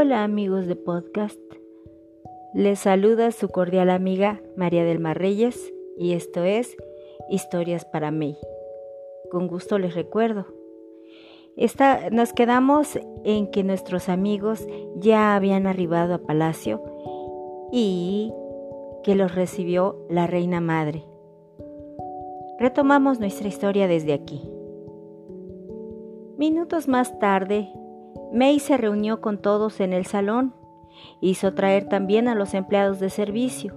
Hola amigos de podcast. Les saluda su cordial amiga María del Mar Reyes y esto es Historias para May. Con gusto les recuerdo. Esta, nos quedamos en que nuestros amigos ya habían arribado a Palacio y que los recibió la Reina Madre. Retomamos nuestra historia desde aquí. Minutos más tarde, May se reunió con todos en el salón. Hizo traer también a los empleados de servicio.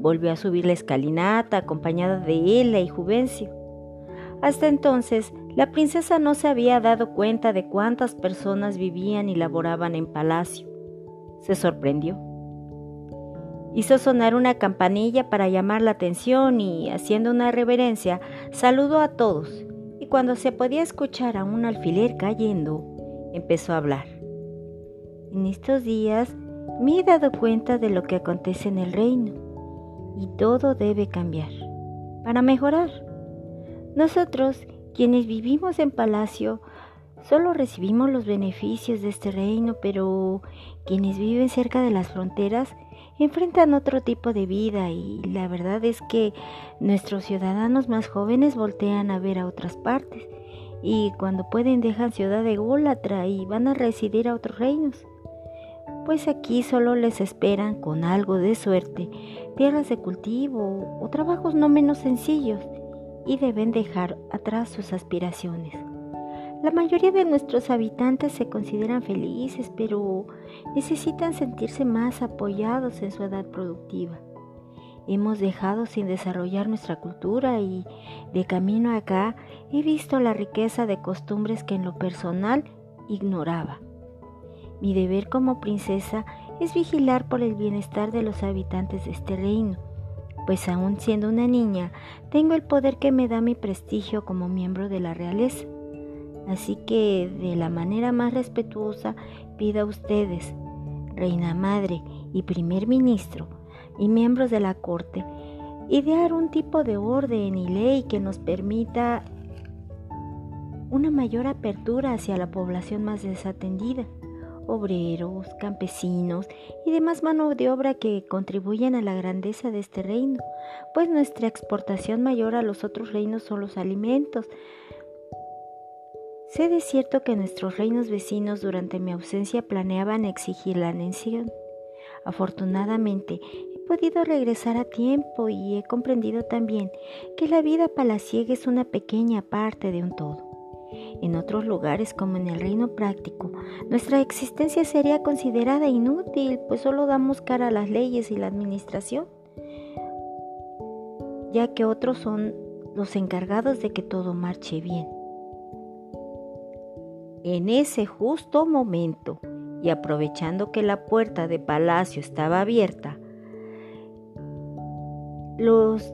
Volvió a subir la escalinata acompañada de Ella y Juvencio. Hasta entonces, la princesa no se había dado cuenta de cuántas personas vivían y laboraban en palacio. Se sorprendió. Hizo sonar una campanilla para llamar la atención y, haciendo una reverencia, saludó a todos, y cuando se podía escuchar a un alfiler cayendo, empezó a hablar. En estos días me he dado cuenta de lo que acontece en el reino y todo debe cambiar para mejorar. Nosotros, quienes vivimos en palacio, solo recibimos los beneficios de este reino, pero quienes viven cerca de las fronteras enfrentan otro tipo de vida y la verdad es que nuestros ciudadanos más jóvenes voltean a ver a otras partes y cuando pueden dejan ciudad de Gólatra y van a residir a otros reinos. Pues aquí solo les esperan con algo de suerte tierras de cultivo o trabajos no menos sencillos y deben dejar atrás sus aspiraciones. La mayoría de nuestros habitantes se consideran felices, pero necesitan sentirse más apoyados en su edad productiva. Hemos dejado sin desarrollar nuestra cultura y de camino acá he visto la riqueza de costumbres que en lo personal ignoraba. Mi deber como princesa es vigilar por el bienestar de los habitantes de este reino, pues aún siendo una niña, tengo el poder que me da mi prestigio como miembro de la realeza. Así que de la manera más respetuosa pido a ustedes, Reina Madre y Primer Ministro, y miembros de la Corte idear un tipo de orden y ley que nos permita una mayor apertura hacia la población más desatendida, obreros, campesinos y demás mano de obra que contribuyen a la grandeza de este reino, pues nuestra exportación mayor a los otros reinos son los alimentos. Sé de cierto que nuestros reinos vecinos durante mi ausencia planeaban exigir la anexión. Afortunadamente, podido regresar a tiempo y he comprendido también que la vida palaciega es una pequeña parte de un todo. En otros lugares, como en el reino práctico, nuestra existencia sería considerada inútil, pues solo damos cara a las leyes y la administración, ya que otros son los encargados de que todo marche bien. En ese justo momento, y aprovechando que la puerta de palacio estaba abierta, los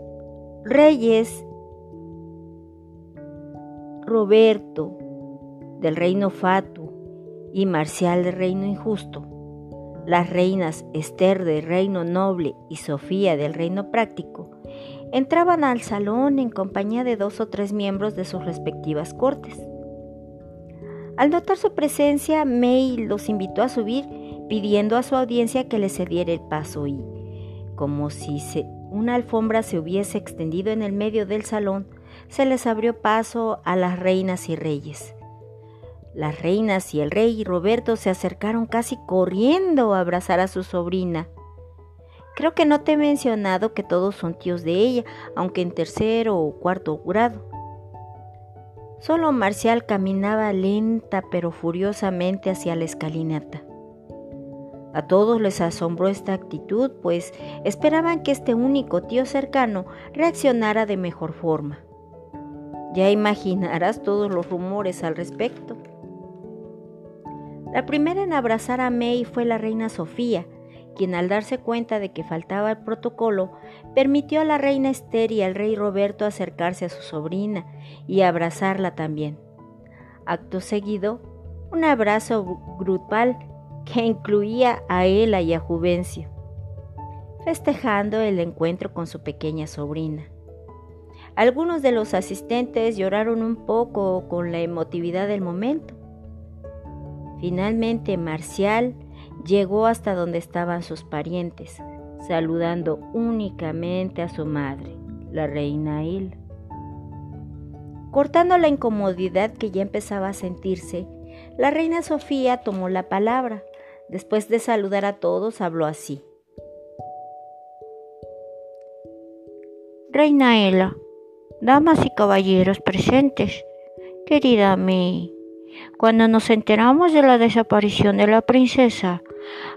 reyes Roberto del reino Fatu y Marcial del reino injusto, las reinas Esther del reino noble y Sofía del reino práctico, entraban al salón en compañía de dos o tres miembros de sus respectivas cortes. Al notar su presencia, May los invitó a subir pidiendo a su audiencia que le cediera el paso y, como si se una alfombra se hubiese extendido en el medio del salón, se les abrió paso a las reinas y reyes. Las reinas y el rey Roberto se acercaron casi corriendo a abrazar a su sobrina. Creo que no te he mencionado que todos son tíos de ella, aunque en tercero o cuarto grado. Solo Marcial caminaba lenta pero furiosamente hacia la escalinata. A todos les asombró esta actitud, pues esperaban que este único tío cercano reaccionara de mejor forma. Ya imaginarás todos los rumores al respecto. La primera en abrazar a May fue la reina Sofía, quien al darse cuenta de que faltaba el protocolo, permitió a la reina Esther y al rey Roberto acercarse a su sobrina y abrazarla también. Acto seguido, un abrazo grupal que incluía a Ella y a Juvencio, festejando el encuentro con su pequeña sobrina. Algunos de los asistentes lloraron un poco con la emotividad del momento. Finalmente Marcial llegó hasta donde estaban sus parientes, saludando únicamente a su madre, la reina Il. Cortando la incomodidad que ya empezaba a sentirse, la reina Sofía tomó la palabra. Después de saludar a todos, habló así. Reina Ela, damas y caballeros presentes, querida Mi, cuando nos enteramos de la desaparición de la princesa,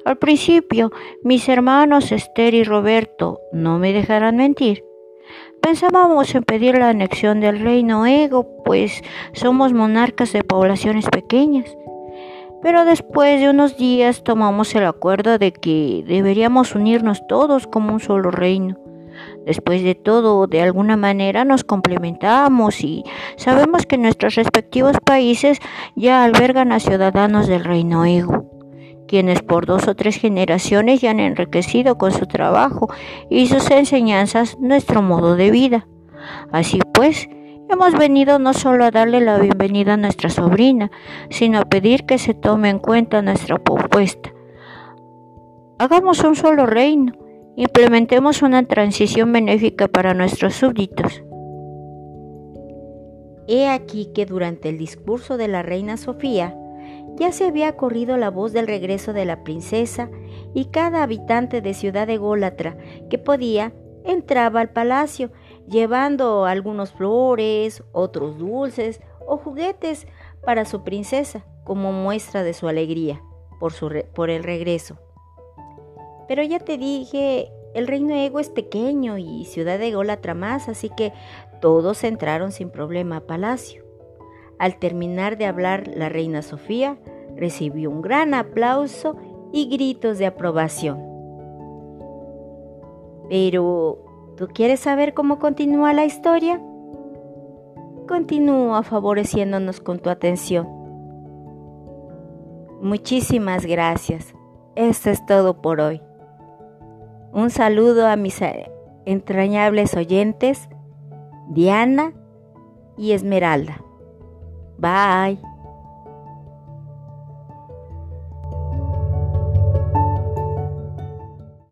al principio mis hermanos Esther y Roberto no me dejarán mentir. Pensábamos en pedir la anexión del reino Ego, pues somos monarcas de poblaciones pequeñas. Pero después de unos días tomamos el acuerdo de que deberíamos unirnos todos como un solo reino. Después de todo, de alguna manera nos complementamos y sabemos que nuestros respectivos países ya albergan a ciudadanos del reino Ego, quienes por dos o tres generaciones ya han enriquecido con su trabajo y sus enseñanzas nuestro modo de vida. Así pues, hemos venido no solo a darle la bienvenida a nuestra sobrina, sino a pedir que se tome en cuenta nuestra propuesta. Hagamos un solo reino Implementemos una transición benéfica para nuestros súbditos. He aquí que durante el discurso de la reina Sofía ya se había corrido la voz del regreso de la princesa y cada habitante de Ciudad de Gólatra que podía entraba al palacio llevando algunos flores, otros dulces o juguetes para su princesa como muestra de su alegría por, su por el regreso. Pero ya te dije, el reino Ego es pequeño y Ciudad de Golatra más, así que todos entraron sin problema a palacio. Al terminar de hablar la reina Sofía, recibió un gran aplauso y gritos de aprobación. Pero, ¿tú quieres saber cómo continúa la historia? Continúa favoreciéndonos con tu atención. Muchísimas gracias. Esto es todo por hoy. Un saludo a mis eh, entrañables oyentes, Diana y Esmeralda. Bye.